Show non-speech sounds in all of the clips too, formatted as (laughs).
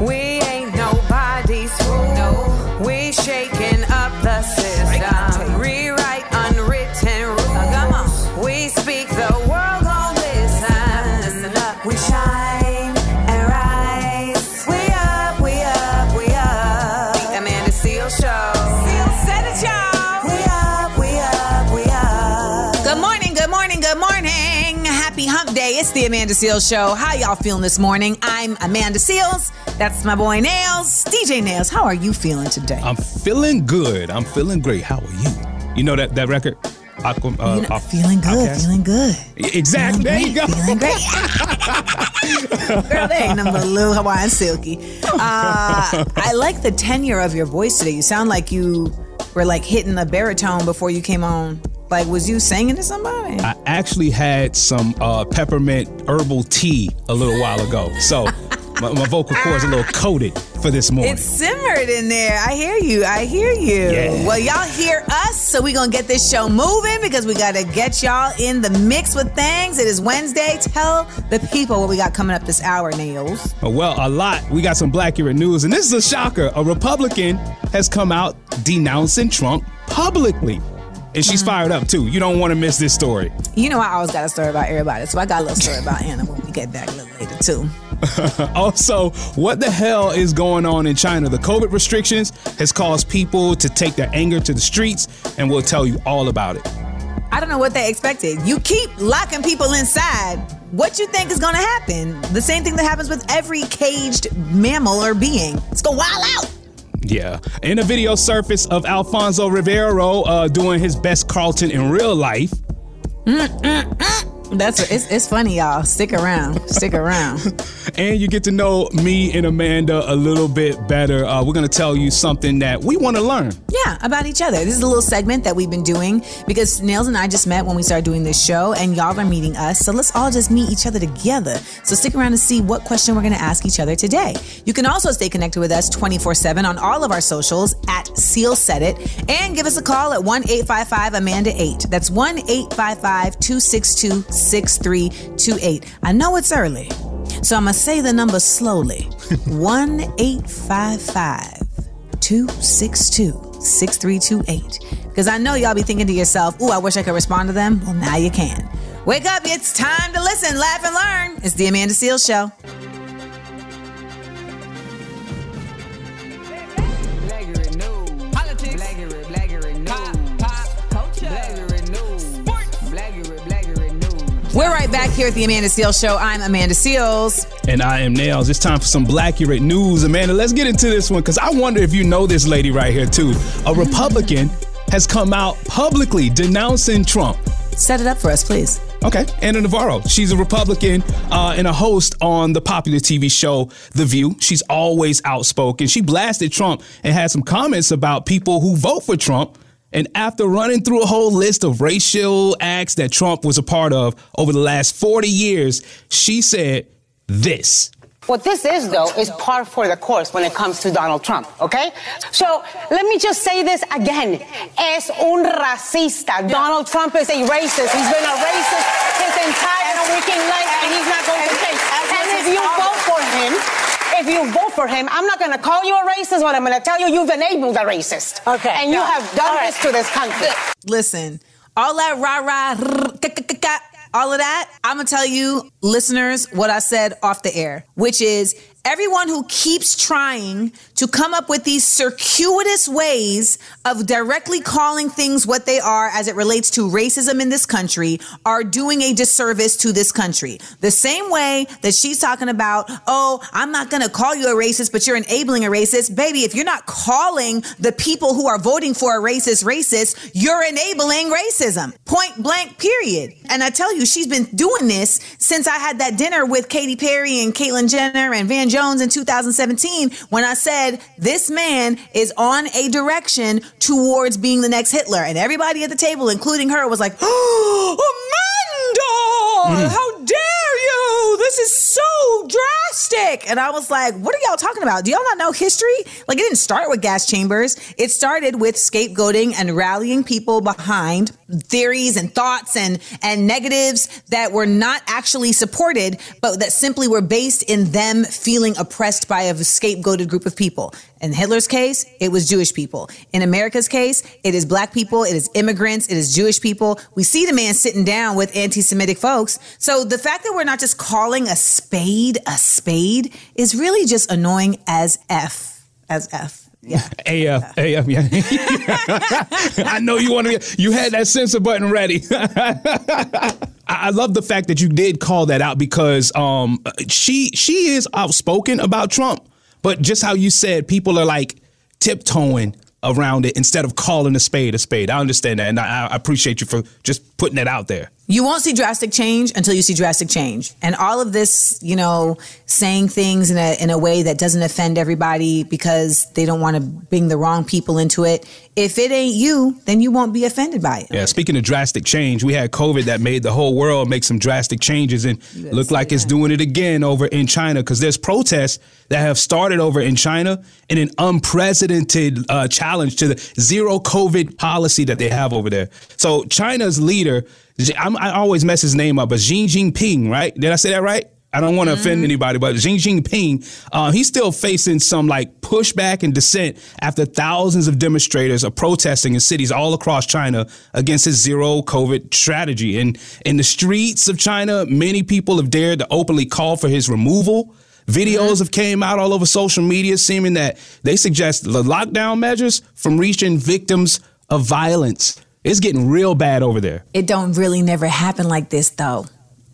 We Amanda Seales Show. How y'all feeling this morning? I'm Amanda Seales. That's my boy Nails. DJ Nails, how are you feeling today? I'm feeling good. I'm feeling great. How are you? You know that that record? Aqua, uh, You know, feeling good, Outkast? feeling good. Exactly. There you go. Feeling great. (laughs) Girl, they ain't but little Hawaiian silky. Uh, I like the tenure of your voice today. You sound like you were like hitting a baritone before you came on. Like, was you singing to somebody? I actually had some uh, peppermint herbal tea a little while ago, so my, my vocal cords are a little coated for this morning. It simmered in there. I hear you. I hear you. Yeah. Well, y'all hear us, so we gonna get this show moving because we gotta get y'all in the mix with things. It is Wednesday. Tell the people what we got coming up this hour, Nails. Well, a lot. We got some Blackurate news, and this is a shocker. A Republican has come out denouncing Trump publicly. And she's fired up too. You don't want to miss this story. You know I always got a story about everybody, so I got a little story about Ana when we get back a little later too. (laughs) Also, what the hell is going on in China? The COVID restrictions has caused people to take their anger to the streets, and we'll tell you all about it. I don't know what they expected. You keep locking people inside. What you think is gonna happen? The same thing that happens with every caged mammal or being. It's gonna wild out. Yeah. In a video surface of Alfonso Ribeiro uh, doing his best Carlton in real life. Mm, mm, mm. That's it's, it's funny, y'all. Stick around. Stick around. (laughs) And you get to know me and Amanda a little bit better. Uh, we're going to tell you something that we want to learn. Yeah, about each other. This is a little segment that we've been doing because Nails and I just met when we started doing this show, and y'all are meeting us. So let's all just meet each other together. So stick around to see what question we're going to ask each other today. You can also stay connected with us 24 7 on all of our socials at Seal Set It and give us a call at 1 855 Amanda 8. That's 1 855 262 6328. I know it's early, so I'm going to say the number slowly (laughs) 1 855 262 6328. Because I know y'all be thinking to yourself, ooh, I wish I could respond to them. Well, now you can. Wake up, it's time to listen, laugh, and learn. It's the Amanda Seales Show. We're right back here at the Amanda Seales Show. I'm Amanda Seales. And I am Nails. It's time for some Blackurate news. Amanda, let's get into this one because I wonder if you know this lady right here, too. A Republican has come out publicly denouncing Trump. Set it up for us, please. Okay, Ana Navarro. She's a Republican uh, and a host on the popular TV show The View. She's always outspoken. She blasted Trump and had some comments about people who vote for Trump. And after running through a whole list of racial acts that Trump was a part of over the last 40 years, she said this. What this is, though, is par for the course when it comes to Donald Trump, okay? So let me just say this again. Es un racista. Donald Trump is a racist. He's been a racist his entire freaking life, and he's not going to change. And if you vote for him, if you vote for him, I'm not going to call you a racist, but I'm going to tell you you've enabled a racist. Okay. And you have done this to this country. Listen, all that rah rah, all of that, I'm gonna tell you, listeners, what I said off the air, which is everyone who keeps trying to come up with these circuitous ways of directly calling things what they are as it relates to racism in this country are doing a disservice to this country. The same way that she's talking about, oh, I'm not gonna call you a racist, but you're enabling a racist. Baby, if you're not calling the people who are voting for a racist racist, you're enabling racism. Point blank, period. And I tell you, she's been doing this since I had that dinner with Katy Perry and Caitlyn Jenner and Van Jones in 2017 when I said this man is on a direction towards being the next Hitler. And everybody at the table, including her, was like, (gasps) oh, Amanda, mm. how dare you? This is so drastic. And I was like, what are y'all talking about? Do y'all not know history? Like, it didn't start with gas chambers. It started with scapegoating and rallying people behind theories and thoughts and, and negatives that were not actually supported, but that simply were based in them feeling oppressed by a scapegoated group of people. In Hitler's case, it was Jewish people. In America's case, it is black people, it is immigrants, it is Jewish people. We see the man sitting down with anti Semitic folks. So the fact that we're not just calling a spade a spade is really just annoying as F. As F. Yeah. (laughs) AF, AF, yeah. (laughs) I know you want to. You had that censor button ready. (laughs) I love the fact that you did call that out because um, she she is outspoken about Trump, but just how you said, people are like tiptoeing around it instead of calling a spade a spade. I understand that, and I, I appreciate you for just putting it out there. You won't see drastic change until you see drastic change. And all of this, you know, saying things in a in a way that doesn't offend everybody because they don't want to bring the wrong people into it. If it ain't you, then you won't be offended by it. Yeah, speaking of drastic change, we had COVID that made the whole world make some drastic changes and look like it's doing it again over in China because there's protests that have started over in China in an unprecedented uh, challenge to the zero COVID policy that they have over there. So China's leader I'm, i always mess his name up, but Xi Jinping, right? Did I say that right? I don't want to mm-hmm. offend anybody, but Xi Jinping, uh, he's still facing some like pushback and dissent after thousands of demonstrators are protesting in cities all across China against his zero COVID strategy. And in the streets of China, many people have dared to openly call for his removal. Videos mm-hmm. have came out all over social media, seeming that they suggest the lockdown measures from reaching victims of violence. It's getting real bad over there. It don't really never happen like this though.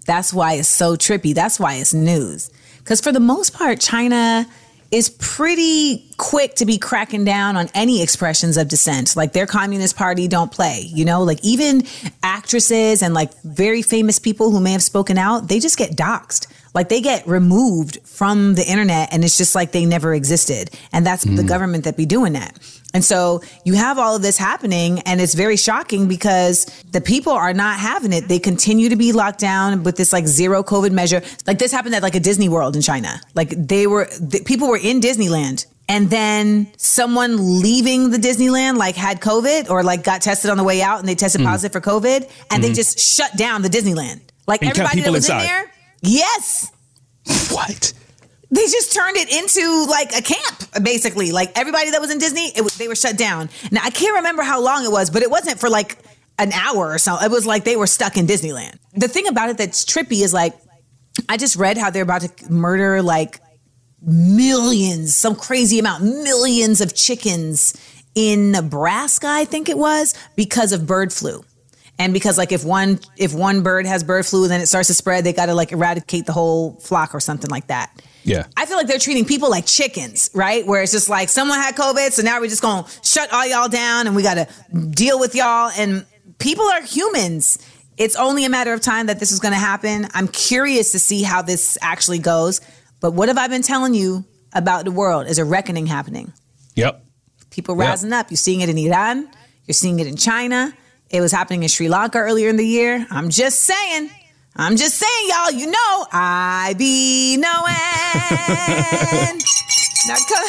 That's why it's so trippy. That's why it's news. Cuz for the most part China is pretty quick to be cracking down on any expressions of dissent. Like their communist party don't play, you know, like even actresses and like very famous people who may have spoken out, they just get doxxed. Like they get removed from the internet and it's just like they never existed. And that's mm. the government that be doing that. And so you have all of this happening and it's very shocking because the people are not having it. They continue to be locked down with this like zero COVID measure. Like this happened at like a Disney World in China. Like they were, the, people were in Disneyland and then someone leaving the Disneyland like had COVID or like got tested on the way out and they tested mm. positive for COVID and mm-hmm. they just shut down the Disneyland. Like and everybody that was inside. in there Yes. (laughs) What? They just turned it into like a camp, basically. Like everybody that was in Disney, it they were shut down. Now I can't remember how long it was, but it wasn't for like an hour or so. It was like they were stuck in Disneyland. The thing about it that's trippy is like I just read how they're about to murder like millions, some crazy amount, millions of chickens in Nebraska, I think it was, because of bird flu and because like if one if one bird has bird flu then it starts to spread they got to like eradicate the whole flock or something like that yeah. I feel like they're treating people like chickens right? Where it's just like someone had covid so now we're just gonna shut all y'all down and we gotta deal with y'all. And people are humans. It's only a matter of time that this is gonna happen. I'm curious to see how this actually goes. But what have i been telling you about the world? Is a reckoning happening? Yep. People rising yep. up. You're seeing it in iran. You're seeing it in china. It was happening in Sri Lanka earlier in the year. I'm just saying. I'm just saying, y'all, you know, I be knowing. (laughs) now, co-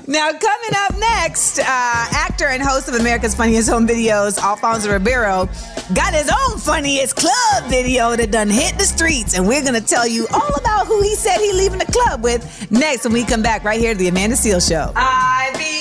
(laughs) now, coming up next, uh, actor and host of America's Funniest Home Videos, Alfonso Ribeiro, got his own funniest club video that done hit the streets. And we're going to tell you all about who he said he leaving the club with next when we come back right here to The Amanda Seales Show. I be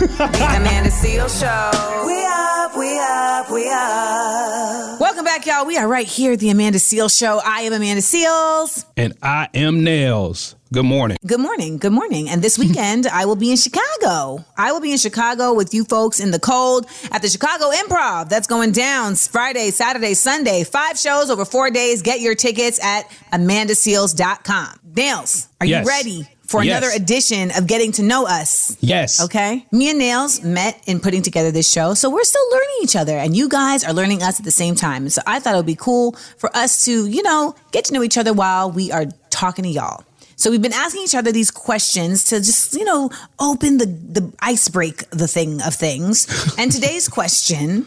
the Amanda Seales Show. We up, we up, we up. Welcome back, y'all. We are right here at the Amanda Seales Show. I am Amanda Seales. And I am Nails. Good morning. Good morning. Good morning. And this weekend, I will be in Chicago. I will be in Chicago with you folks in the cold at the Chicago Improv. That's going down Friday, Saturday, Sunday. Five shows over four days. Get your tickets at amandaseales.com. Nails, are yes. you ready for yes. another edition of Getting to Know Us. Yes. Okay. Me and Nails met in putting together this show. So we're still learning each other and you guys are learning us at the same time. And so I thought it would be cool for us to, you know, get to know each other while we are talking to y'all. So we've been asking each other these questions to just, you know, open the the ice break the thing of things. (laughs) and today's question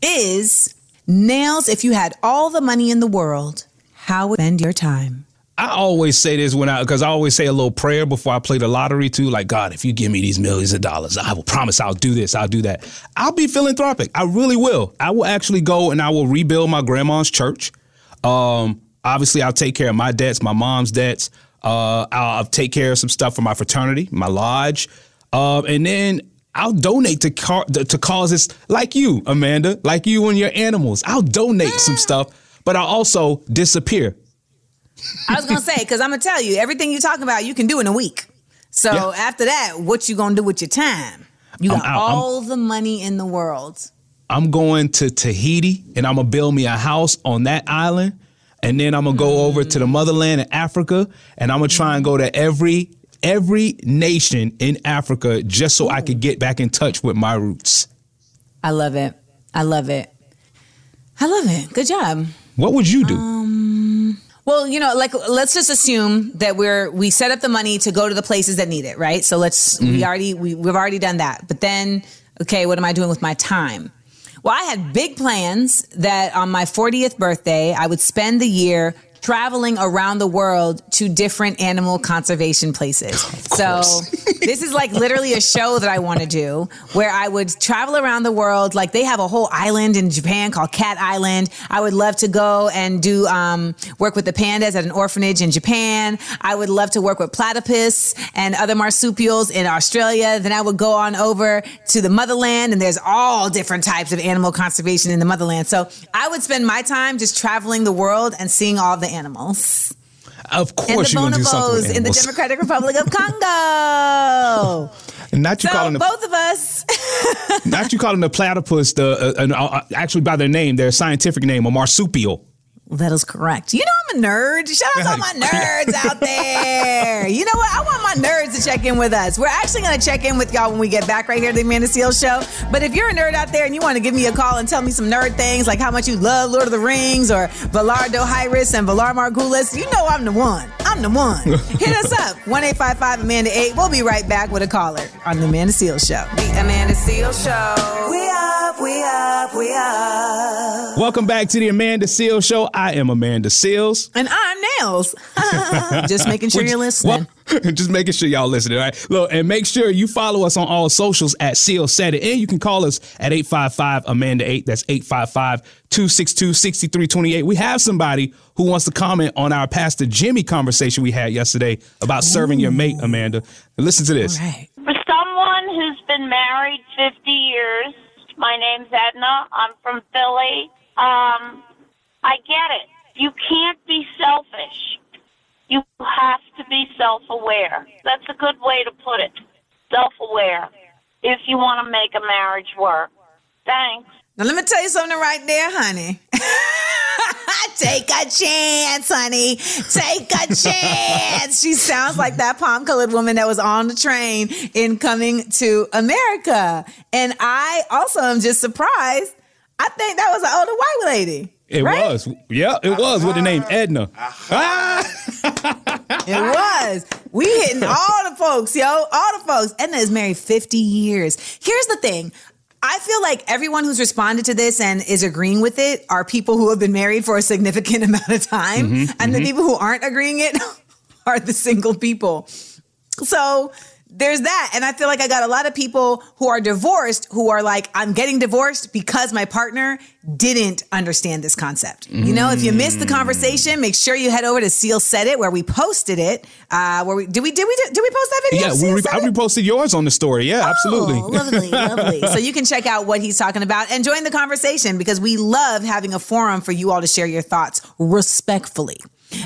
is Nails, if you had all the money in the world, how would you spend your time? I always say this when I, because I always say a little prayer before I play the lottery too. Like, God, if you give me these millions of dollars, I will promise I'll do this, I'll do that. I'll be philanthropic. I really will. I will actually go and I will rebuild my grandma's church. Um, obviously, I'll take care of my debts, my mom's debts. Uh, I'll, I'll take care of some stuff for my fraternity, my lodge. Um, and then I'll donate to car- to causes like you, Amanda, like you and your animals. I'll donate some stuff, but I'll also disappear. I was gonna say because I'm gonna tell you everything you're talking about you can do in a week. So Yeah. after that, what you gonna do with your time? You got out. I'm- all the money in the world. I'm going to Tahiti and I'm gonna build me a house on that island. And then I'm gonna go mm. over to the motherland in Africa and I'm gonna try and go to every every nation in Africa just so I could get back in touch with my roots. I love it. I love it. I love it. Good job. What would you do? Um, Well, you know, like let's just assume that we're we set up the money to go to the places that need it, right? So let's we mm-hmm. already we, we've already done that. But then, okay, what am I doing with my time? Well, I had big plans that on my 40th birthday, I would spend the year traveling around the world to different animal conservation places. So (laughs) this is like literally a show that I want to do where I would travel around the world. Like they have a whole island in Japan called Cat Island. I would love to go and do um, work with the pandas at an orphanage in Japan. I would love to work with platypus and other marsupials in Australia. Then I would go on over to the motherland, and there's all different types of animal conservation in the motherland. So I would spend my time just traveling the world and seeing all the animals. Of And course the you're gonna do something with bonobos in the. Democratic Republic of (laughs) Congo. Not you so calling the both of us. (laughs) not you calling the platypus the uh, uh, actually by their name, their scientific name, a marsupial. That is correct. You know I'm a nerd. Shout out to all my (laughs) nerds out there. You know what? I want my nerds to check in with us. We're actually going to check in with y'all when we get back right here at the Amanda Seal Show. But if you're a nerd out there and you want to give me a call and tell me some nerd things, like how much you love Lord of the Rings or Valar Dohaeris and Valar Morghulis, you know I'm the one. I'm the one. (laughs) Hit us up. 1-855 Amanda 8. We'll be right back with a caller on the Amanda Seal Show. The Amanda Seal Show. We up, we up, we up. Welcome back to the Amanda Seales Show. I am Amanda Seales. And I'm Nails. (laughs) Just making sure Which- you're listening. Well, (laughs) just making sure y'all listening, all right? Look, and make sure you follow us on all socials at Seal Said It. And you can call us at 855 Amanda 8. That's 855 262 6328. We have somebody who wants to comment on our Pastor Jimmy conversation we had yesterday about serving your mate, Amanda. Listen to this. All right. For someone who's been married 50 years, my name's Edna. I'm from Philly. Um, I get it. You can't be selfish. You have to be self aware. That's a good way to put it. Self aware. If you want to make a marriage work. Thanks. Now let me tell you something right there, honey. (laughs) Take a chance, honey. Take a chance. She sounds like that palm colored woman that was on the train in coming to America. And I also am just surprised. I think that was an older white lady. It right? was. Yeah, it was with the name Edna. Ah! (laughs) It was. We hitting all the folks, yo, all the folks. Edna is married 50 years. Here's the thing. I feel like everyone who's responded to this and is agreeing with it are people who have been married for a significant (laughs) amount of time. Mm-hmm, and the mm-hmm. people who aren't agreeing it (laughs) are the single people. So there's that. And I feel like I got a lot of people who are divorced who are like, I'm getting divorced because my partner didn't understand this concept. You know, if you missed the conversation, make sure you head over to Seal Said It where we posted it. Uh, where we did we did we did we post that video? Yeah, we re- I reposted yours on the story. Yeah, absolutely. Oh, lovely, (laughs) lovely. So you can check out what he's talking about and join the conversation because we love having a forum for you all to share your thoughts respectfully.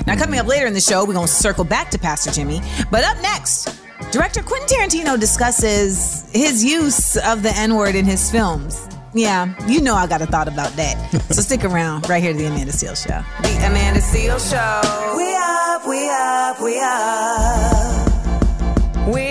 Now, coming up later in the show, we're going to circle back to Pastor Jimmy. But up next, director Quentin Tarantino discusses his use of the N word in his films. Yeah, you know I got a thought about that. So (laughs) stick around right here to the Amanda Seal Show. The Amanda Seal Show. We up, we up, we up. We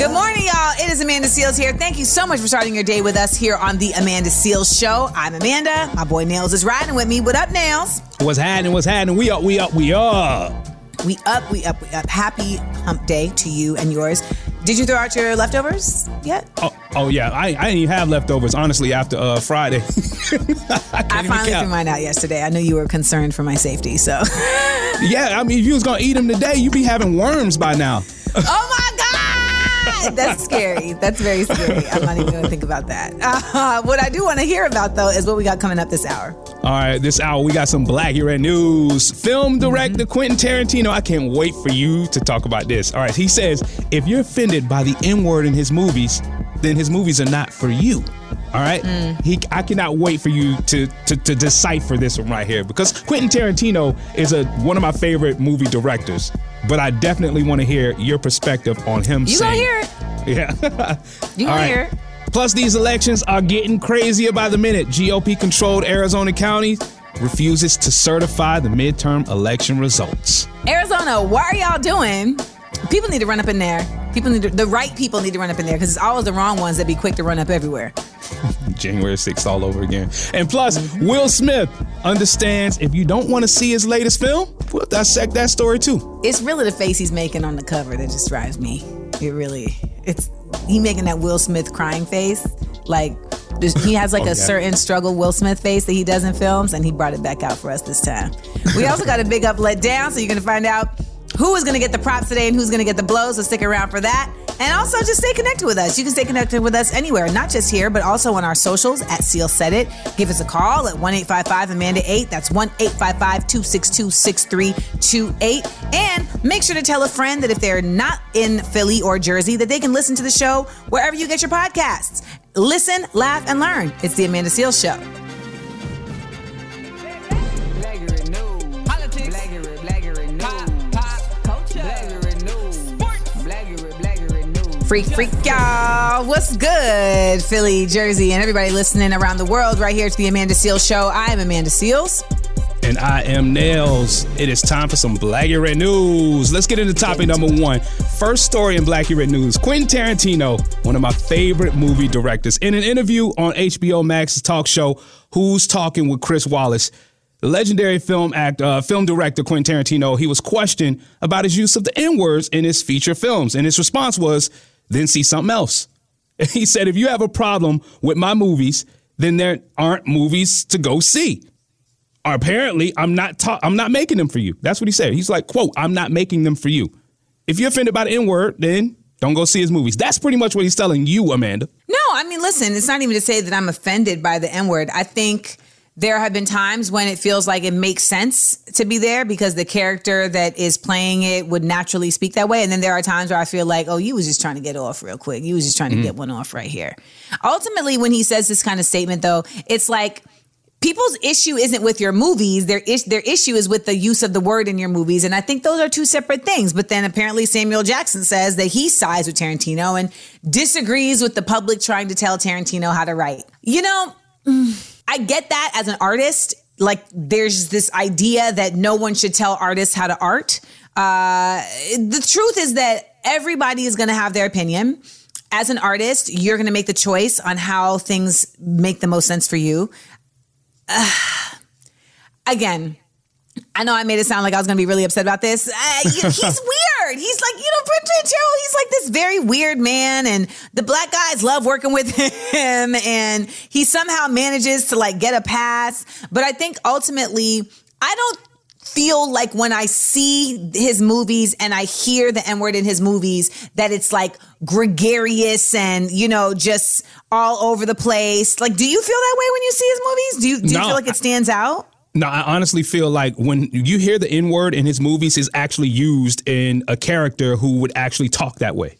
Good morning, y'all. It is Amanda Seales here. Thank you so much for starting your day with us here on the Amanda Seales Show. I'm Amanda. My boy Nails is riding with me. What up, Nails? What's happening? What's happening? We up, we up, we up. We up, we up, we up. Happy hump day to you and yours. Did you throw out your leftovers yet? Oh, oh yeah, I, I didn't even have leftovers, honestly, after uh, Friday. (laughs) I, I finally threw mine out yesterday. I knew you were concerned for my safety, so. (laughs) yeah, I mean, if you was going to eat them today, you'd be having worms by now. oh my God! (laughs) That's scary. That's very scary. I'm not even going to think about that. Uh, what I do want to hear about, though, is what we got coming up this hour. All right, this hour we got some Blackurate news. Film director mm-hmm. Quentin Tarantino. I can't wait for you to talk about this. All right, he says if you're offended by the N word in his movies, then his movies are not for you. All right, mm. he. I cannot wait for you to, to to decipher this one right here because Quentin Tarantino is a one of my favorite movie directors. But I definitely want to hear your perspective on him. You saying, gonna hear it? (laughs) Yeah. (laughs) you gonna right. hear it? Plus, these elections are getting crazier by the minute. GOP controlled Arizona county refuses to certify the midterm election results. Arizona, what are y'all doing? People need to run up in there. People need to, the right people need to run up in there because it's always the wrong ones that be quick to run up everywhere. (laughs) January 6th all over again. And plus, Will Smith understands if you don't want to see his latest film, we'll dissect that story too. It's really the face he's making on the cover that just drives me. It really, it's he making that Will Smith crying face. Like he has like (laughs) oh, a certain struggle Will Smith face that he does in films, and he brought it back out for us this time. We also got a big up let down, so you're gonna find out who is going to get the props today and who's going to get the blows. So stick around for that. And also just stay connected with us. You can stay connected with us anywhere, not just here, but also on our socials at Seal Said It. Give us a call at 1 855 Amanda 8. That's 1 855 262 6328. And make sure to tell a friend that if they're not in Philly or Jersey, that they can listen to the show wherever you get your podcasts. Listen, laugh, and learn. It's the Amanda Seales Show. Freak, freak, y'all. What's good, Philly, Jersey, and everybody listening around the world right here to the Amanda Seales Show. I am Amanda Seales. And I am Nails. It is time for some Blackurate News. Let's get into topic number one. First story in Blackurate News Quentin Tarantino, one of my favorite movie directors, in an interview on HBO Max's talk show, Who's Talking with Chris Wallace. The legendary film actor, uh, film director Quentin Tarantino, he was questioned about his use of the N words in his feature films, and his response was, then see something else. (laughs) He said, if you have a problem with my movies, then there aren't movies to go see. Apparently, I'm not ta- I'm not making them for you. That's what he said. He's like, quote, I'm not making them for you. If you're offended by the N-word, then don't go see his movies. That's pretty much what he's telling you, Amanda. No, I mean, listen, it's not even to say that I'm offended by the N-word. I think there have been times when it feels like it makes sense to be there because the character that is playing it would naturally speak that way. And then there are times where I feel like, oh, you was just trying to get off real quick. You was just trying mm-hmm. to get one off right here. Ultimately, when he says this kind of statement, though, it's like people's issue isn't with your movies. Their is- their issue is with the use of the word in your movies, and I think those are two separate things. But then apparently Samuel Jackson says that he sides with Tarantino and disagrees with the public trying to tell Tarantino how to write. You know. I get that as an artist. Like there's this idea that no one should tell artists how to art. Uh, the truth is that everybody is going to have their opinion. As an artist, you're going to make the choice on how things make the most sense for you. Uh, (sighs) again, I know I made it sound like I was going to be really upset about this. Uh, (laughs) he's weird. He's like, you know, Bridget he's like this very weird man, and the black guys love working with (laughs) him, and he somehow manages to like get a pass. But I think ultimately, I don't feel like when I see his movies and I hear the N word in his movies that it's like gregarious and, you know, just all over the place. Like, do you feel that way when you see his movies? Do you, do you no, feel like it stands out? No, I honestly feel like when you hear the N word in his movies, is actually used in a character who would actually talk that way.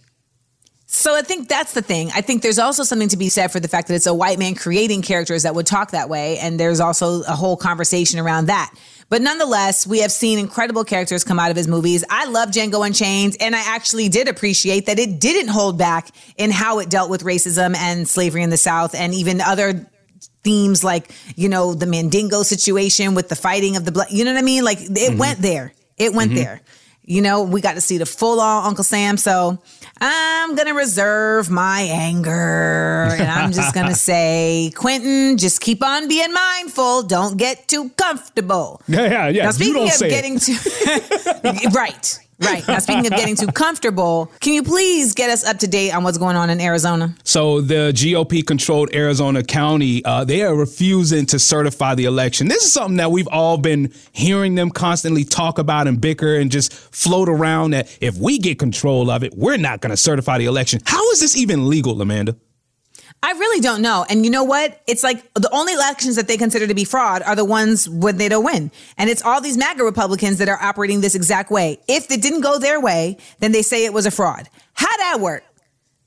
So I think that's the thing. I think there's also something to be said for the fact that it's a white man creating characters that would talk that way. And there's also a whole conversation around that. But nonetheless, we have seen incredible characters come out of his movies. I love Django Unchained, and I actually did appreciate that it didn't hold back in how it dealt with racism and slavery in the South and even other themes like, you know, the Mandingo situation with the fighting of the blood. You know what I mean? Like it mm-hmm. went there. It went mm-hmm. there. You know, we got to see the full on Uncle Sam. So I'm going to reserve my anger. And I'm just going (laughs) to say, Quentin, just keep on being mindful. Don't get too comfortable. Yeah, yeah, yeah. Now, You speaking don't of say it. getting too. (laughs) right, right. Now, speaking of getting too comfortable, can you please get us up to date on what's going on in Arizona? So the GOP controlled Arizona County, uh, they are refusing to certify the election. This is something that we've all been hearing them constantly talk about and bicker and just float around that if we get control of it, we're not going to certify the election. How is this even legal, Amanda? I really don't know. And you know what? It's like the only elections that they consider to be fraud are the ones when they don't win. And it's all these MAGA Republicans that are operating this exact way. If it didn't go their way, then they say it was a fraud. How that work?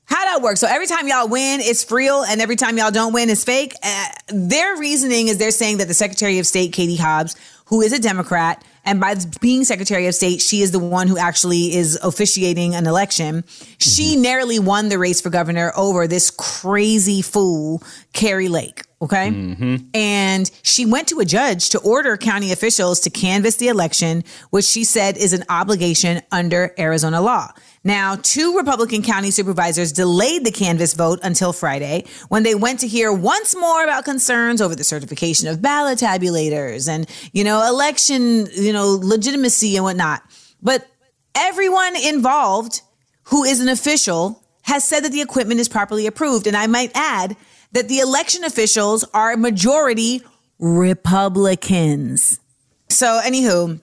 How that work? So every time y'all win, it's real, and every time y'all don't win, it's fake. Uh, their reasoning is they're saying that the Secretary of State, Katie Hobbs, who is a Democrat, and by being Secretary of State, she is the one who actually is officiating an election. She mm-hmm. narrowly won the race for governor over this crazy fool, Kari Lake. Okay. Mm-hmm. And she went to a judge to order county officials to canvass the election, which she said is an obligation under Arizona law. Now, two Republican county supervisors delayed the canvass vote until Friday when they went to hear once more about concerns over the certification of ballot tabulators and, you know, election, you know, legitimacy and whatnot. But everyone involved who is an official has said that the equipment is properly approved. And I might add that the election officials are majority Republicans. So, anywho,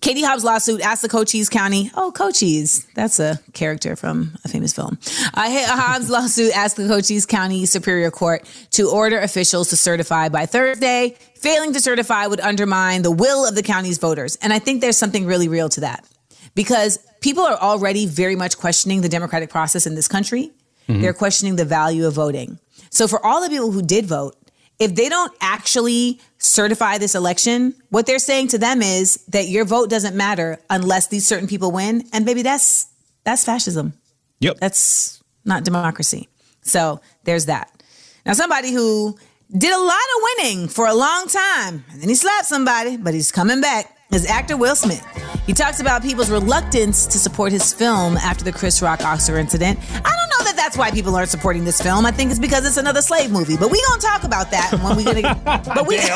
Katie Hobbs' lawsuit asked the Cochise County, oh, Cochise, that's a character from a famous film. Uh, Hobbs' (laughs) lawsuit asked the Cochise County Superior Court to order officials to certify by Thursday. Failing to certify would undermine the will of the county's voters. And I think there's something really real to that because people are already very much questioning the democratic process in this country. They're questioning the value of voting. So, for all the people who did vote, if they don't actually certify this election, what they're saying to them is that your vote doesn't matter unless these certain people win. And baby, that's that's fascism. Yep. That's not democracy. So there's that. Now, somebody who did a lot of winning for a long time, and then he slapped somebody, but he's coming back, is actor Will Smith. He talks about people's reluctance to support his film after the Chris Rock Oscar incident. I don't know that that's why people aren't supporting this film. I think it's because it's another slave movie. But we gonna talk about that when we gonna. (laughs) But we. (laughs)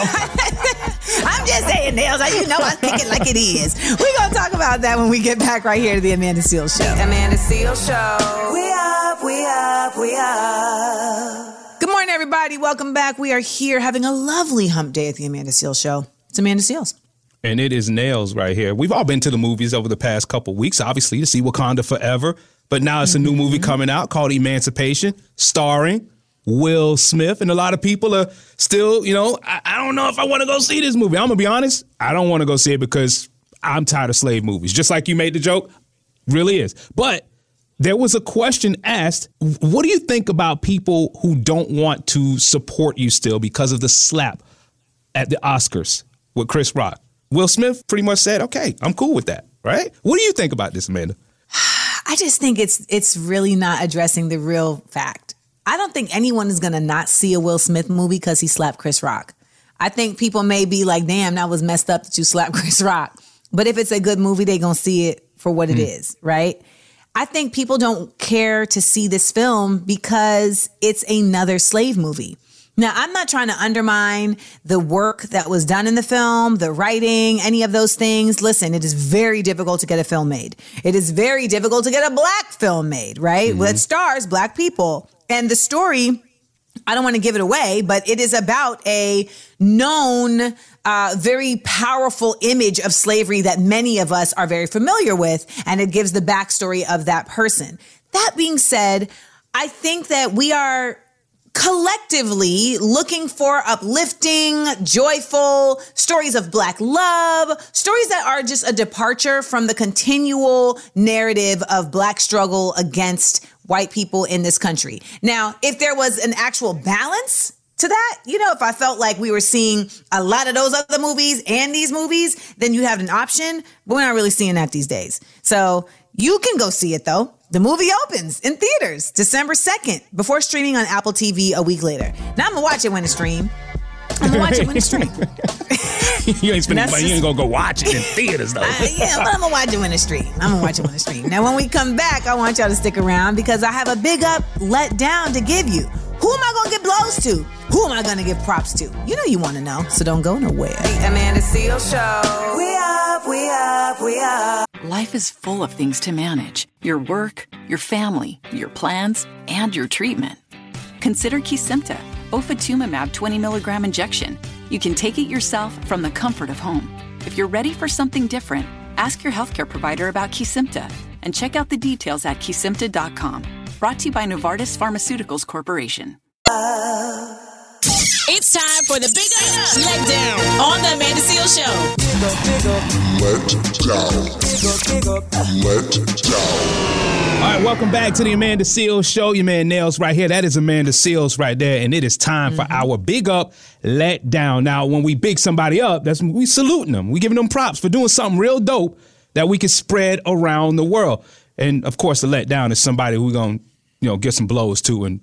I'm just saying, Nails. You know I kick it like it is. We gonna talk about that when we get back right here to the Amanda Seales Show. Amanda Seal Show. We up, we up, we up. Good morning, everybody. Welcome back. We are here having a lovely hump day at the Amanda Seales Show. It's Amanda Seales. And it is nails right here. We've all been to the movies over the past couple weeks, obviously, to see Wakanda Forever. But now it's a new movie mm-hmm. coming out called Emancipation, starring Will Smith. And a lot of people are still, you know, I, I don't know if I want to go see this movie. I'm going to be honest, I don't want to go see it because I'm tired of slave movies. Just like you made the joke, really is. But there was a question asked What do you think about people who don't want to support you still because of the slap at the Oscars with Chris Rock? Will Smith pretty much said, okay, I'm cool with that, right? What do you think about this, Amanda? (sighs) I just think it's it's really not addressing the real fact. I don't think anyone is gonna not see a Will Smith movie because he slapped Chris Rock. I think people may be like, "Damn, that was messed up that you slapped (laughs) Chris Rock." But if it's a good movie, they're gonna see it for what it hmm. is, right? I think people don't care to see this film because it's another slave movie. Now, I'm not trying to undermine the work that was done in the film, the writing, any of those things. Listen, it is very difficult to get a film made. It is very difficult to get a black film made, right? That stars black people. And the story, I don't want to give it away, but it is about a known, uh, very powerful image of slavery that many of us are very familiar with. And it gives the backstory of that person. That being said, I think that we are collectively looking for uplifting, joyful stories of black love, stories that are just a departure from the continual narrative of black struggle against white people in this country. Now, if there was an actual balance to that, you know, if I felt like we were seeing a lot of those other movies and these movies, then you have an option. But we're not really seeing that these days. So you can go see it though. The movie opens in theaters December 2nd before streaming on Apple TV a week later. Now I'm gonna watch it when it stream. I'm gonna watch it when it stream. (laughs) you ain't spending money. You ain't gonna go watch it in theaters though. (laughs) Uh, yeah, but I'm gonna watch it when it stream. I'm gonna watch it when it stream. Now, when we come back, I want y'all to stick around because I have a big up, let down to give you. Who am I gonna give blows to? Who am I gonna give props to? You know you want to know, so don't go nowhere. Amanda Seal Show. We up, we up, we up. Life is full of things to manage your work, your family, your plans, and your treatment. Consider Kesimpta, ofatumumab 20 milligram injection. You can take it yourself from the comfort of home. If you're ready for something different, ask your healthcare provider about Kesimpta and check out the details at kesimpta.com. Brought to you by Novartis Pharmaceuticals Corporation. It's time for the Big Up Let Down on the Amanda Seal Show. Let down. Let down. All right, welcome back to the Amanda Seales Show. Your man Nails right here. That is Amanda Seales right there, and it is time for mm-hmm. our big up, let down. Now, when we big somebody up, that's we saluting them. We giving them props for doing something real dope that we can spread around the world. And of course, the letdown is somebody who we gonna you know get some blows to and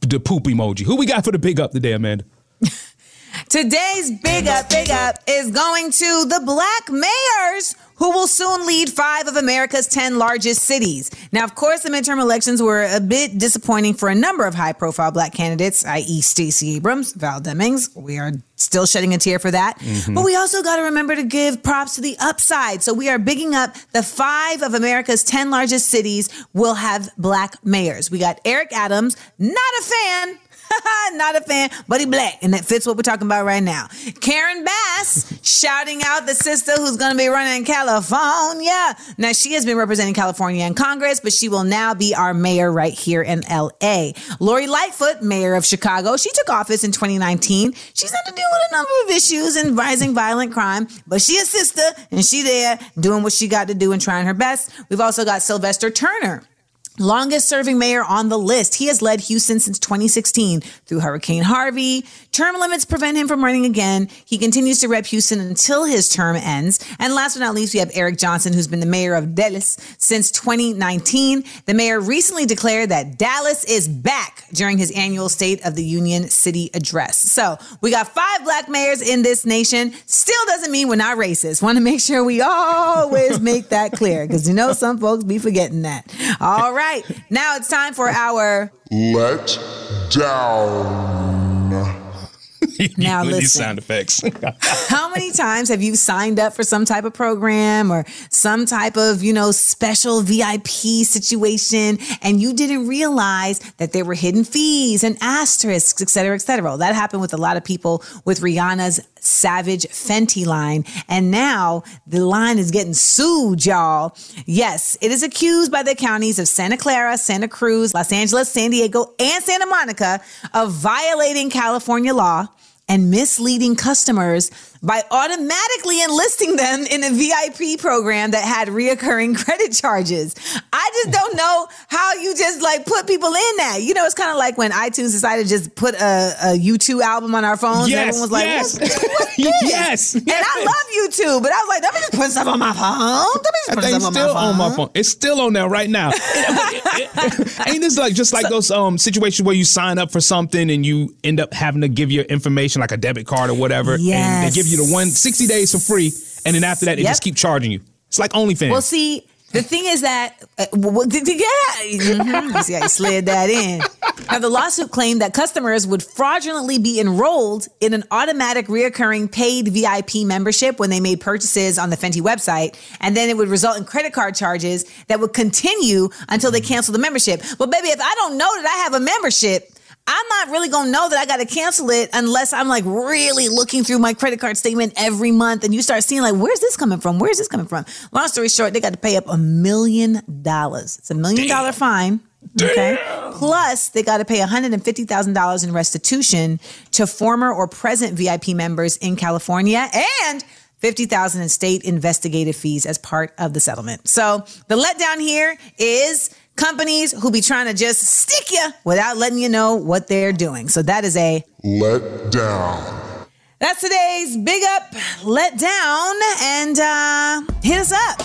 the poop emoji. Who we got for the big up today, Amanda? (laughs) Today's big up, big up is going to the black mayors who will soon lead five of America's 10 largest cities. Now, of course, the midterm elections were a bit disappointing for a number of high profile black candidates, i.e., Stacey Abrams, Val Demings. We are still shedding a tear for that. Mm-hmm. But we also got to remember to give props to the upside. So we are bigging up the five of America's 10 largest cities will have black mayors. We got Eric Adams, not a fan. (laughs) Not a fan, but he black, and that fits what we're talking about right now. Karen Bass (laughs) shouting out the sister who's going to be running in California. Now she has been representing California in Congress, but she will now be our mayor right here in L.A. Lori Lightfoot, mayor of Chicago, she took office in 2019. She's had to deal with a number of issues and rising violent crime, but she a sister and she there doing what she got to do and trying her best. We've also got Sylvester Turner. Longest serving mayor on the list. He has led Houston since 2016 through Hurricane Harvey. Term limits prevent him from running again. He continues to rep Houston until his term ends. And last but not least, we have Eric Johnson, who's been the mayor of Dallas since 2019. The mayor recently declared that Dallas is back during his annual State of the Union City address. So we got five black mayors in this nation. Still doesn't mean we're not racist. Want to make sure we always make that clear because you know some folks be forgetting that. All right. Now it's time for our Let down. (laughs) Now With these listen. sound effects. (laughs) (laughs) How many times have you signed up for some type of program or some type of, you know, special VIP situation and you didn't realize that there were hidden fees and asterisks, et cetera, et cetera? That happened with a lot of people with Rihanna's Savage Fenty line. And now the line is getting sued, y'all. Yes, it is accused by the counties of Santa Clara, Santa Cruz, Los Angeles, San Diego, and Santa Monica of violating California law and misleading customers by automatically enlisting them in a VIP program that had reoccurring (laughs) credit charges. I just don't know how you just like put people in that. You know, it's kind of like when iTunes decided to just put a, a U2 album on our phones. and Yes, everyone was like, yes. what's, what's (laughs) this? Yes, And I love U2, but I was like, let me just put stuff on my phone. Let me just put thing's stuff still on my phone. It's still on there right now. (laughs) Ain't this like just like those um situations where you sign up for something and you end up having to give your information like a debit card or whatever, and they give you the one 60 days for free, and then after that they Yep. just keep charging you. It's like OnlyFans. Well, see, the thing is that, uh, w- w- d- d- yeah, mhm. you see how you slid that in. Now, the lawsuit claimed that customers would fraudulently be enrolled in an automatic reoccurring paid VIP membership when they made purchases on the Fenty website, and then it would result in credit card charges that would continue until they cancel the membership. But baby, if I don't know that I have a membership, I'm not really gonna know that I gotta cancel it unless I'm like really looking through my credit card statement every month and you start seeing like, where's this coming from? Where's this coming from? Long story short, they got to pay up a million dollars. It's a million dollar fine. Okay. Plus, they got to pay $150,000 in restitution to former or present VIP members in California and 50,000 in state investigative fees as part of the settlement. So the letdown here is companies who be trying to just stick you without letting you know what they're doing. So that is a Let down. that's today's big up, let down, and uh, hit us up.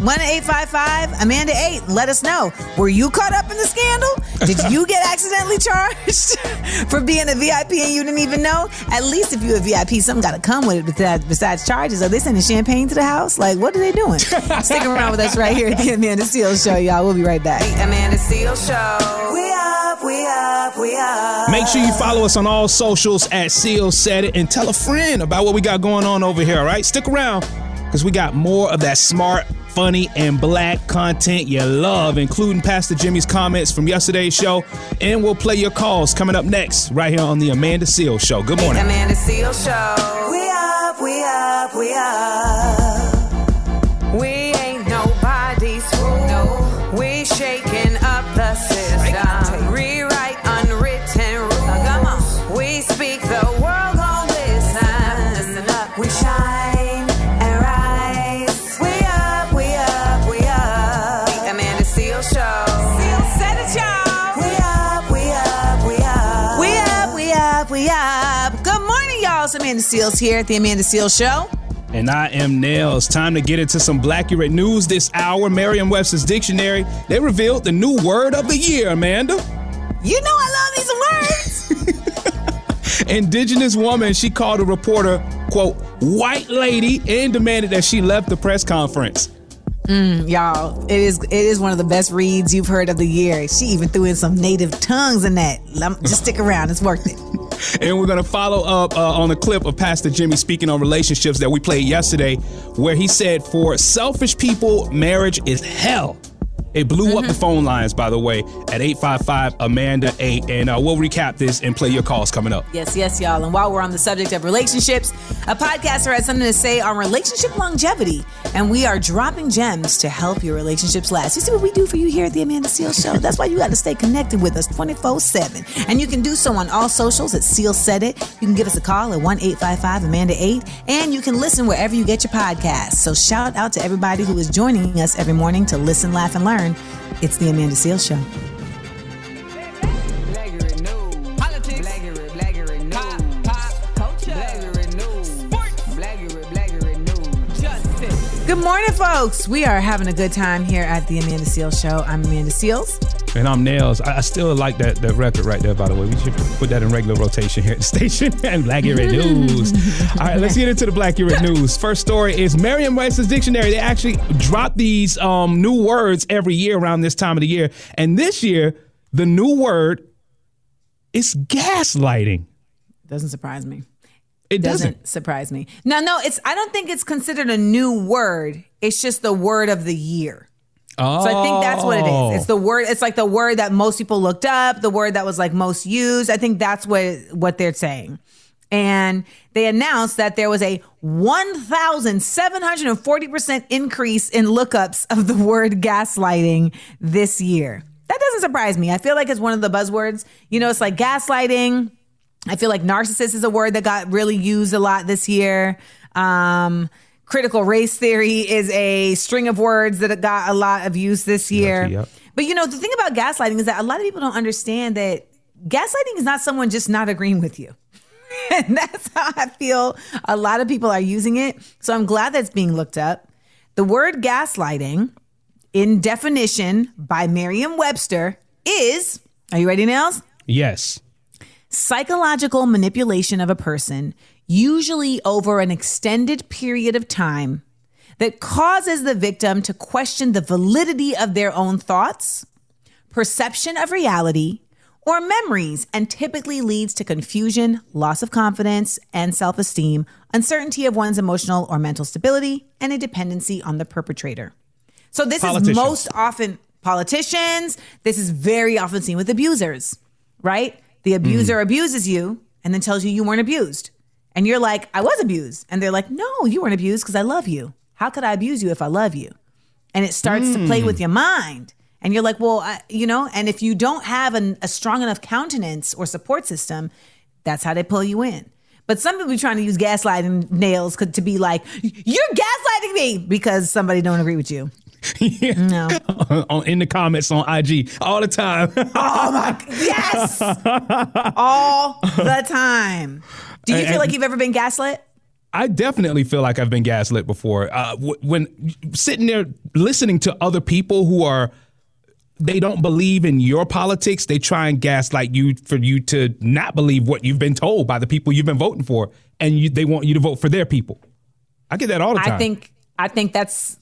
1 855 Amanda 8. Let us know. Were you caught up in the scandal? Did (laughs) you get accidentally charged (laughs) for being a VIP and you didn't even know? At least if you're a VIP, something got to come with it besides, besides charges. Are they sending champagne to the house? Like, what are they doing? (laughs) Stick around with us right here at the Amanda Seales Show, y'all. We'll be right back. Amanda Seal Show. We up, we up, we up. Make sure you follow us on all socials at Seal Said It and tell a friend about what we got going on over here, all right? Stick around because we got more of that smart, funny, and black content you love, including Pastor Jimmy's comments from yesterday's show. And we'll play your calls coming up next, right here on The Amanda Seales Show. Good morning. Amanda Seales Show. We up, we up, we up. Seales here at the Amanda Seales Show. And I am Nails. Time to get into some Blackurate news this hour. Merriam Webster's Dictionary, they revealed the new word of the year, Amanda. You know I love these words. (laughs) Indigenous woman, she called a reporter, quote, white lady, and demanded that she left the press conference. Mm, y'all, it is it is one of the best reads you've heard of the year. She even threw in some native tongues in that. Just stick around, it's worth it. (laughs) And we're going to follow up uh, on a clip of Pastor Jimmy speaking on relationships that we played yesterday, where he said, For selfish people, marriage is hell. It blew up the phone lines, by the way, at 855 Amanda 8. And uh, we'll recap this and play your calls coming up. Yes, yes, y'all. And while we're on the subject of relationships, a podcaster had something to say on relationship longevity, and we are dropping gems to help your relationships last. You see what we do for you here at the Amanda Seales Show? That's why you got to stay connected with us 24 7. And you can do so on all socials at Seales Said It. You can give us a call at 1 855 Amanda 8, and you can listen wherever you get your podcasts. So shout out to everybody who is joining us every morning to listen, laugh, and learn. It's the Amanda Seales Show. Good morning, folks. We are having a good time here at the Amanda Seales Show. I'm Amanda Seales. And I'm Nails. I, I still like that, that record right there, by the way. We should put that in regular rotation here at the (laughs) station. and Blackurate (laughs) News. All right, let's get into the Blackurate News. First story is Merriam Webster's Dictionary. They actually drop these um, new words every year around this time of the year. And this year, the new word is gaslighting. Doesn't surprise me. It Doesn't doesn't. surprise me. No, no, it's I don't think it's considered a new word. It's just the word of the year. Oh. So I think that's what it is. It's the word. It's like the word that most people looked up, the word that was like most used. I think that's what what they're saying. And they announced that there was a 1,740% increase in lookups of the word gaslighting this year. That doesn't surprise me. I feel like it's one of the buzzwords. You know, it's like gaslighting. I feel like narcissist is a word that got really used a lot this year. Um, critical race theory is a string of words that got a lot of use this year. yep. But you know, the thing about gaslighting is that a lot of people don't understand that gaslighting is not someone just not agreeing with you. (laughs) and that's how I feel a lot of people are using it. So I'm glad that's being looked up. The word gaslighting, in definition by Merriam Webster, is are you ready, Nels? Yes. psychological manipulation of a person, usually over an extended period of time, that causes the victim to question the validity of their own thoughts, perception of reality, or memories, and typically leads to confusion, loss of confidence and self esteem, uncertainty of one's emotional or mental stability, and a dependency on the perpetrator. So, this is most often politicians. This is very often seen with abusers, right? The abuser Mm. abuses you and then tells you you weren't abused. And you're like, I was abused. And they're like, no, you weren't abused because I love you. How could I abuse you if I love you? And it starts to play Mm. with your mind. And you're like, well, I, you know, and if you don't have an, a strong enough countenance or support system, that's how they pull you in. But some people be trying to use gaslighting nails to be like, you're gaslighting me because somebody don't agree with you. (laughs) No. (laughs) on, in the comments on IG all the time. Oh my yes, (laughs) all the time. Do you feel like you've ever been gaslit? I definitely feel like I've been gaslit before. Uh, w- when sitting there listening to other people who are, they don't believe in your politics. They try and gaslight you for you to not believe what you've been told by the people you've been voting for, and you, they want you to vote for their people. I get that all the time. I think I think that's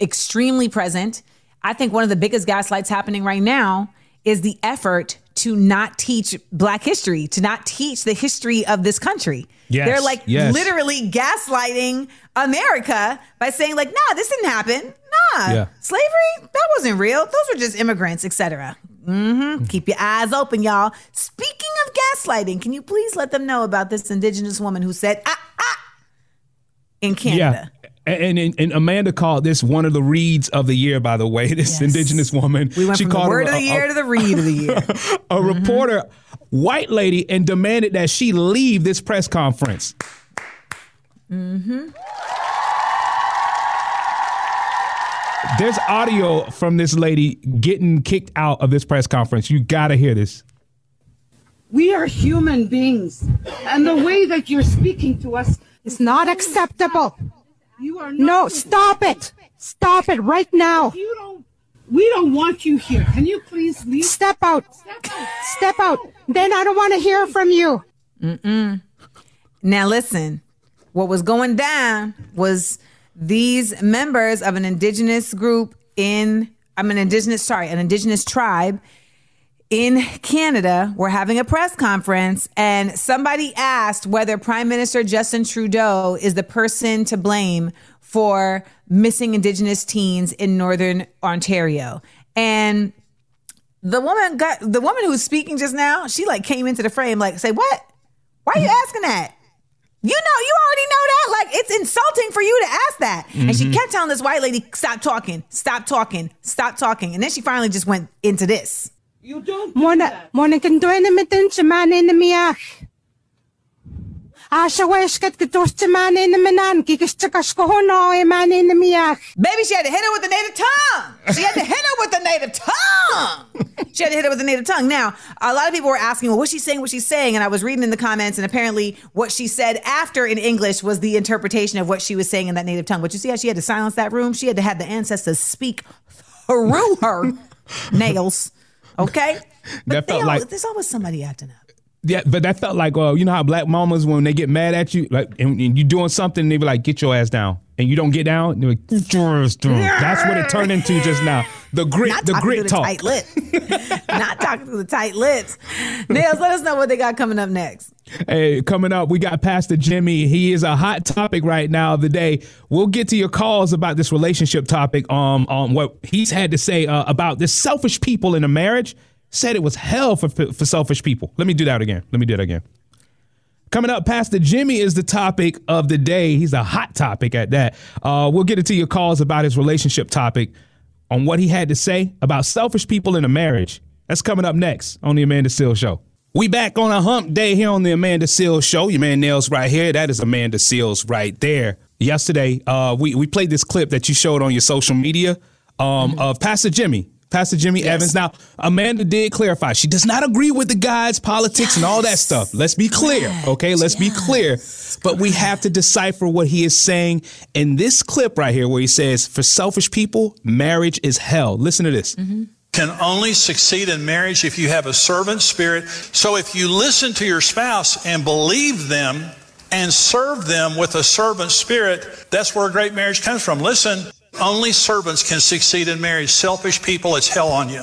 extremely present. I think one of the biggest gaslights happening right now is the effort to not teach black history, to not teach the history of this country. Yes, They're like yes. literally gaslighting America by saying like, "Nah, this didn't happen. Nah, Yeah. slavery that wasn't real. Those were just immigrants, etc." Mm-hmm. Keep your eyes open, y'all. Speaking of gaslighting, can you please let them know about this indigenous woman who said, "Ah, ah," in Canada? Yeah. And, and, and Amanda called this one of the reads of the year, by the way. (laughs) This Yes. indigenous woman. We went she from the called word her of the a- year a- to the read of the year. (laughs) a reporter, white lady, and demanded that she leave this press conference. mm-hmm. There's audio from this lady getting kicked out of this press conference. You gotta hear this. We are human beings, and the way that you're speaking to us is not acceptable. You are not No, stop it. Stop it right now. You don't. We don't want you here. Can you please leave? Step out. Step out. Then I don't want to hear from you. Mm-mm. Now listen, what was going down was these members of an indigenous group in I'm an indigenous sorry, an indigenous tribe in Canada were having a press conference and somebody asked whether Prime Minister Justin Trudeau is the person to blame for missing indigenous teens in northern Ontario. And the woman got the woman who was speaking just now, she like came into the frame like say, "What? Why are you asking that?" You know, you already know that. Like, it's insulting for you to ask that. And she Mhm. kept telling this white lady, stop talking, stop talking, stop talking. And then she finally just went into this. You don't. Mona, Mona can do anything to man in the miach. Asha wesh kat kitos to man in the manan, kikis chakas ko hono e man in the miach. Baby, she had to hit her with the native tongue. She had to hit her with the native tongue. She had to hit her with the native tongue. Now, a lot of people were asking, well, what's she saying? What's she saying? And I was reading in the comments, and apparently what she said after in English was the interpretation of what she was saying in that native tongue. But you see how she had to silence that room? She had to have the ancestors speak through her (laughs) nails. Okay? That felt always- like there's always somebody acting up. Yeah, but that felt like well, you know how black mamas when they get mad at you, like and, and you doing something, they be like, "Get your ass down," and you don't get down. They're like, "Get your ass down." That's what it turned into just now. The grit, Not the grit talk. tight lips. (laughs) Not talking to the tight lips. Nails, let us know what they got coming up next. Hey, coming up, we got Pastor Jimmy. He is a hot topic right now of the day. We'll get to your calls about this relationship topic. Um, on what he's had to say uh, about this selfish people in a marriage. Said it was hell for for selfish people. Let me do that again. Let me do that again. Coming up, Pastor Jimmy is the topic of the day. He's a hot topic at that. Uh, we'll get into your calls about his relationship topic on what he had to say about selfish people in a marriage. That's coming up next on the Amanda Seales Show. We back on a hump day here on the Amanda Seales Show. Your man Nails right here. That is Amanda Seales right there. Yesterday, uh, we we played this clip that you showed on your social media um, of Pastor Jimmy. Pastor Jimmy Evans. Now, Amanda did clarify she does not agree with the guys, politics, and all that stuff. Let's be clear, okay? Let's be clear. But we have to decipher what he is saying in this clip right here, where he says, "For selfish people, marriage is hell." Listen to this. Mm-hmm. can only succeed in marriage if you have a servant spirit. So if you listen to your spouse and believe them and serve them with a servant spirit, that's where a great marriage comes from. Listen, only servants can succeed in marriage. Selfish people, it's hell on you.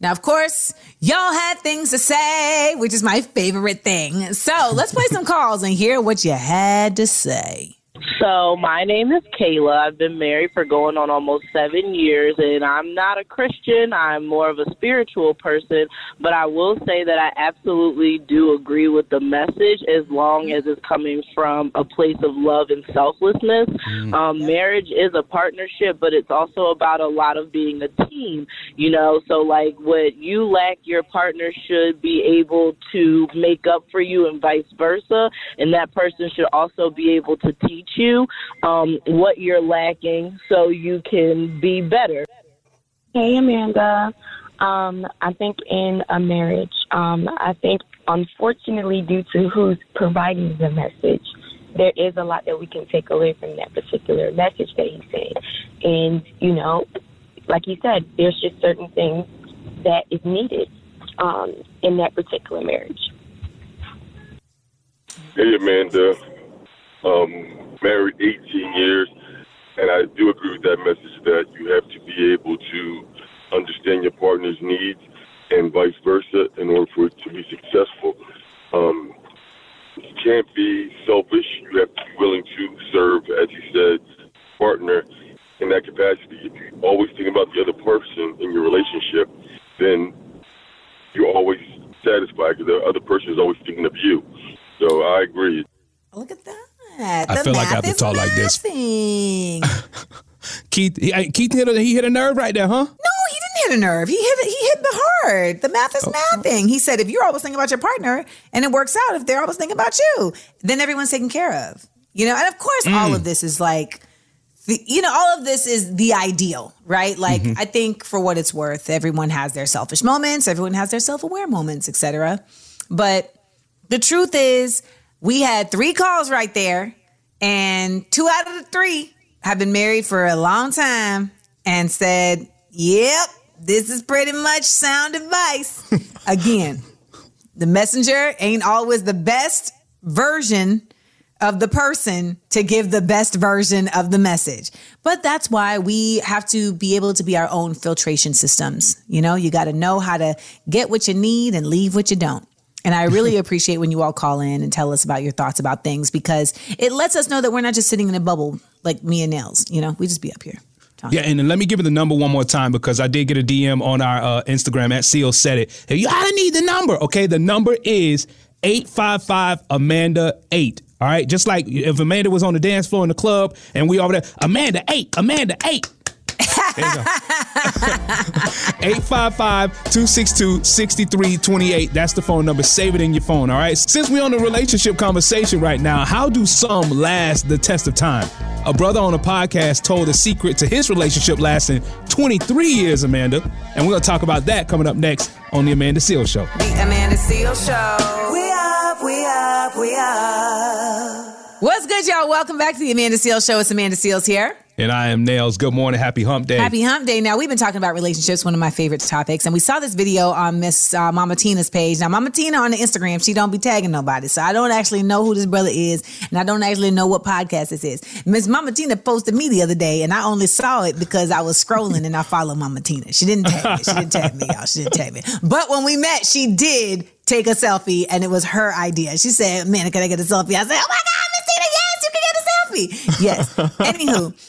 Now, of course, y'all had things to say, which is my favorite thing. So let's play some calls and hear what you had to say. So my name is Kayla. I've been married for going on almost seven years, and I'm not a Christian. I'm more of a spiritual person, but I will say that I absolutely do agree with the message as long as it's coming from a place of love and selflessness. Um, marriage is a partnership, but it's also about a lot of being a team. You know, so like what you lack, your partner should be able to make up for you, and vice versa. And that person should also be able to teach meet you, um, what you're lacking, so you can be better. Hey, Amanda. Um, I think in a marriage, um, I think unfortunately, due to who's providing the message, there is a lot that we can take away from that particular message that he's saying. And, you know, like you said, there's just certain things that is needed um, in that particular marriage. Hey, Amanda. Um, married 18 years, and I do agree with that message that you have to be able to understand your partner's needs and vice versa in order for it to be successful. Um, you can't be selfish. You have to be willing to serve, as you said, partner in that capacity. If you always think about the other person in your relationship, then you're always satisfied because the other person is always thinking of you. So I agree. Look at that. I The feel like I have to talk like this. (laughs) Keith, he, Keith hit a, he hit a nerve right there, huh? No, he didn't hit a nerve. He hit he hit the heart. The math Oh. is mathing. He said if you're always thinking about your partner and it works out, if they're always thinking about you, then everyone's taken care of. You know, and of course, all Mm. of this is like, the, you know, all of this is the ideal, right? Like, Mm-hmm. I think for what it's worth, everyone has their selfish moments, everyone has their self aware moments, etc. But the truth is, we had three calls right there, and two out of the three have been married for a long time and said, Yep, this is pretty much sound advice. (laughs) Again, the messenger ain't always the best version of the person to give the best version of the message. But that's why we have to be able to be our own filtration systems. You know, you got to know how to get what you need and leave what you don't. And I really appreciate when you all call in and tell us about your thoughts about things because it lets us know that we're not just sitting in a bubble like me and Nails. You know, we just be up here. Yeah, and let me give it the number one more time because I did get a DM on our uh, Instagram at Seales said it. Hey, you I need the number. Okay, the number is 855 Amanda 8. All right, just like if Amanda was on the dance floor in the club and we over there, Amanda 8, Amanda 8. There 855-262-6328. (laughs) That's the phone number. Save it in your phone, all right? Since we're on the relationship conversation right now, how do some last the test of time? A brother on a podcast told a secret to his relationship lasting 23 years, Amanda. And we're going to talk about that coming up next on the Amanda Seales Show. The Amanda Seales Show. We up, we up, we up. What's good, y'all? Welcome back to the Amanda Seales Show. It's Amanda Seales here. And I am Nails. Good morning. Happy hump day. Happy Hump Day. Now, we've been talking about relationships, one of my favorite topics, and we saw this video on Miss uh, Mama Tina's page. Now, Mama Tina on the Instagram, she don't be tagging nobody, so I don't actually know who this brother is, and I don't actually know what podcast this is. Miss Mama Tina posted me the other day, and I only saw it because I was scrolling and I follow Mama Tina. She didn't tag me. She didn't tag me, y'all. She didn't tag me. But when we met, she did take a selfie, and it was her idea. She said, "Man, can I get a selfie?" I said, "Oh my God, Miss Tina, yes, you can get a selfie." Yes. Anywho.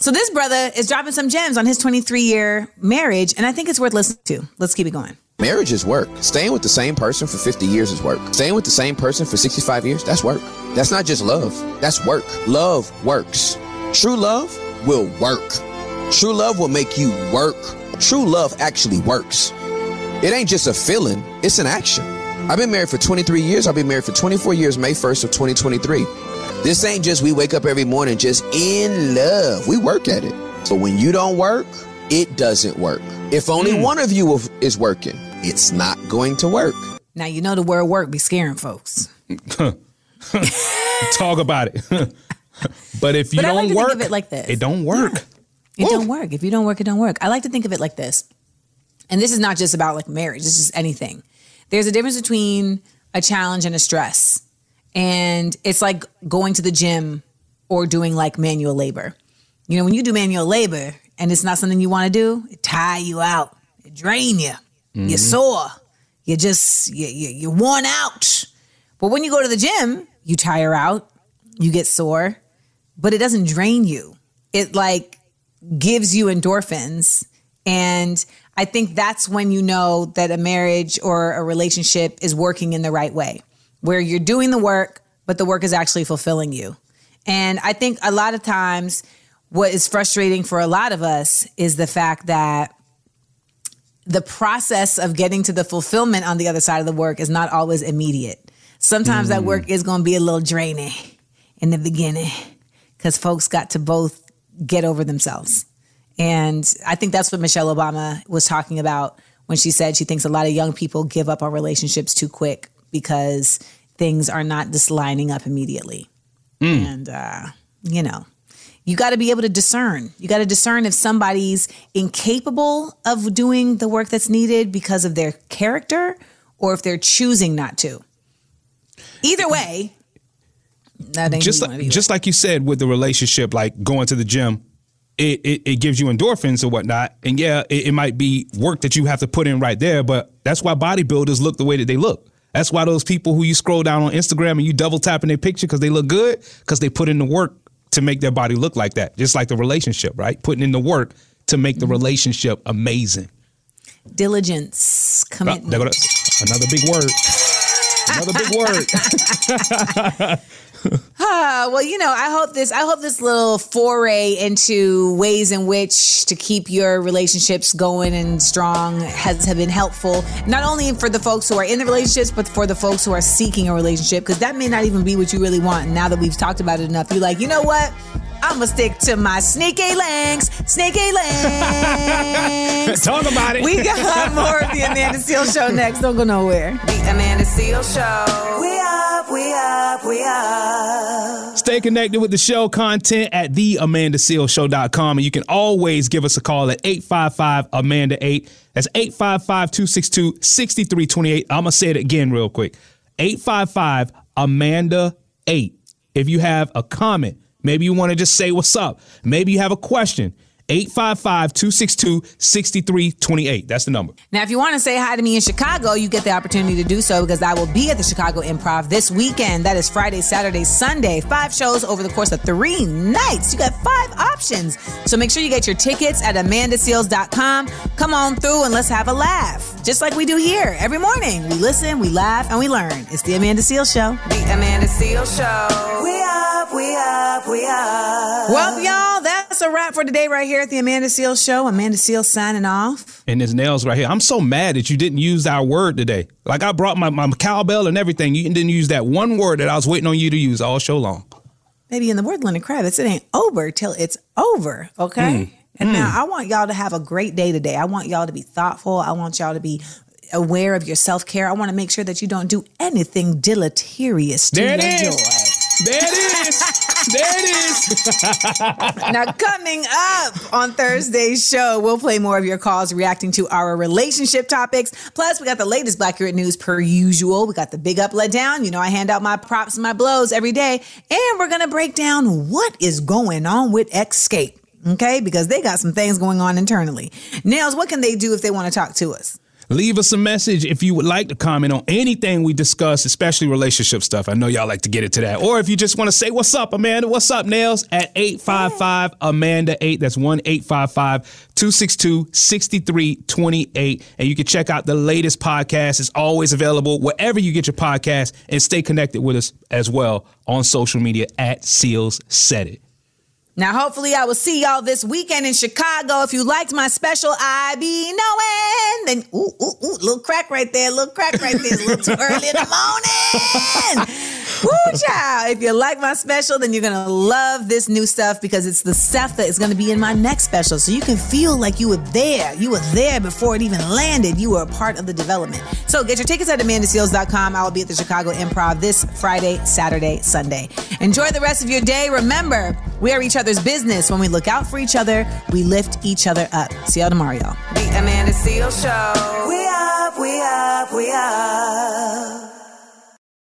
So this brother is dropping some gems on his 23 year marriage, and I think it's worth listening to. Let's keep it going. Marriage is work. Staying with the same person for 50 years is work. Staying with the same person for 65 years, that's work. That's not just love, that's work. Love works. True love will work. True love will make you work. True love actually works. It ain't just a feeling, it's an action. I've been married for 23 years. I'll be married for 24 years, May 1st of 2023. This ain't just we wake up every morning just in love. We work at it. But when you don't work, it doesn't work. If only hmm. one of you is working, it's not going to work. Now, you know the word work be scaring folks. (laughs) Talk about it. (laughs) but if you But don't like work, it like this. it don't work. It don't work. If you don't work, it don't work. I like to think of it like this. And this is not just about like marriage, this is anything. There's a difference between a challenge and a stress. And it's like going to the gym or doing like manual labor. You know, when you do manual labor and it's not something you want to do, it tire you out, it drain you, you're Mhm. sore, you just you, you, you're worn out. But when you go to the gym, you tire out, you get sore, but it doesn't drain you. It like gives you endorphins. And I think that's when you know that a marriage or a relationship is working in the right way, where you're doing the work, but the work is actually fulfilling you. And I think a lot of times, what is frustrating for a lot of us is the fact that the process of getting to the fulfillment on the other side of the work is not always immediate. Sometimes that work is going to be a little draining in the beginning. because folks got to both get over themselves. And I think that's what Michelle Obama was talking about when she said she thinks a lot of young people give up on relationships too quick because things are not just lining up immediately. And, uh, you know, you got to be able to discern. You got to discern if somebody's incapable of doing the work that's needed because of their character or if they're choosing not to. Either way, that ain't just like, just like you said with the relationship, like going to the gym, it, it, it gives you endorphins or whatnot. And yeah, it, it might be work that you have to put in right there, but that's why bodybuilders look the way that they look. That's why those people who you scroll down on Instagram and you double tapping their picture because they look good, because they put in the work to make their body look like that. Just like the relationship, right? Putting in the work to make the mm-hmm. relationship amazing. diligence, Oh, commitment. there go the- another big word. Another big word. (laughs) (laughs) Ah, well, you know, I hope this. I hope this little foray into ways in which to keep your relationships going and strong has have been helpful. Not only for the folks who are in the relationships, but for the folks who are seeking a relationship, because that may not even be what you really want. And now that we've talked about it enough, you're like, you know what? I'm gonna stick to my sneaky links, sneaky links. (laughs) Talk about it. We got more of the Amanda Seales Show next. Don't go nowhere. The Amanda Seales Show. We up, we up, we up. Stay connected with the show content at theamandasealesshow.com. And you can always give us a call at 855 Amanda 8. That's 855 262 6328. I'm going to say it again real quick 855 Amanda 8. If you have a comment, maybe you want to just say what's up, maybe you have a question. 855 262 6328. That's the number. Now, if you want to say hi to me in Chicago, you get the opportunity to do so because I will be at the Chicago Improv this weekend. That is Friday, Saturday, Sunday. Five shows over the course of three nights. You got five options. So make sure you get your tickets at amandaseales.com. Come on through and let's have a laugh. Just like we do here every morning. We listen, we laugh, and we learn. It's the Amanda Seales Show. The Amanda Seales Show. We up, we up, we up. Well, y'all, that's a wrap for today right here at the Amanda Seales Show. Amanda Seales signing off. and his nails right here. I'm so mad that you didn't use our word today. Like I brought my, my cowbell and everything. You didn't use that one word that I was waiting on you to use all show long. Maybe in the word Lenny Kravitz, it ain't over till it's over. Okay. Mm. And Mm. now I want y'all to have a great day today. I want y'all to be thoughtful. I want y'all to be aware of your self care. I want to make sure that you don't do anything deleterious to There your is. joy. There it is. (laughs) There it is. (laughs) now, coming up on Thursday's show, we'll play more of your calls reacting to our relationship topics. Plus, we got the latest Black Girl news per usual. We got the big up, let down. You know, I hand out my props and my blows every day. And we're going to break down what is going on with Escape. Okay, because they got some things going on internally. Nails, what can they do if they want to talk to us? Leave us a message if you would like to comment on anything we discuss, especially relationship stuff. I know y'all like to get into that. Or if you just want to say, What's up, Amanda? What's up, Nails? At 855 Amanda 8. That's 1 855 262 6328. And you can check out the latest podcast. It's always available wherever you get your podcast. And stay connected with us as well on social media at Seales Said It. Now, hopefully, I will see y'all this weekend in Chicago. If you liked my special, I be knowing. Then, ooh, ooh, ooh, little crack right there, little crack right there. It's a little too early in the morning. (laughs) Woo, child. If you like my special, then you're going to love this new stuff because it's the stuff that is going to be in my next special. So you can feel like you were there. You were there before it even landed. You were a part of the development. So get your tickets at amandaseales.com. I will be at the Chicago Improv this Friday, Saturday, Sunday. Enjoy the rest of your day. Remember, we are each other's business. When we look out for each other, we lift each other up. See y'all tomorrow, y'all. The Amanda Seales Show. We up, we up, we up.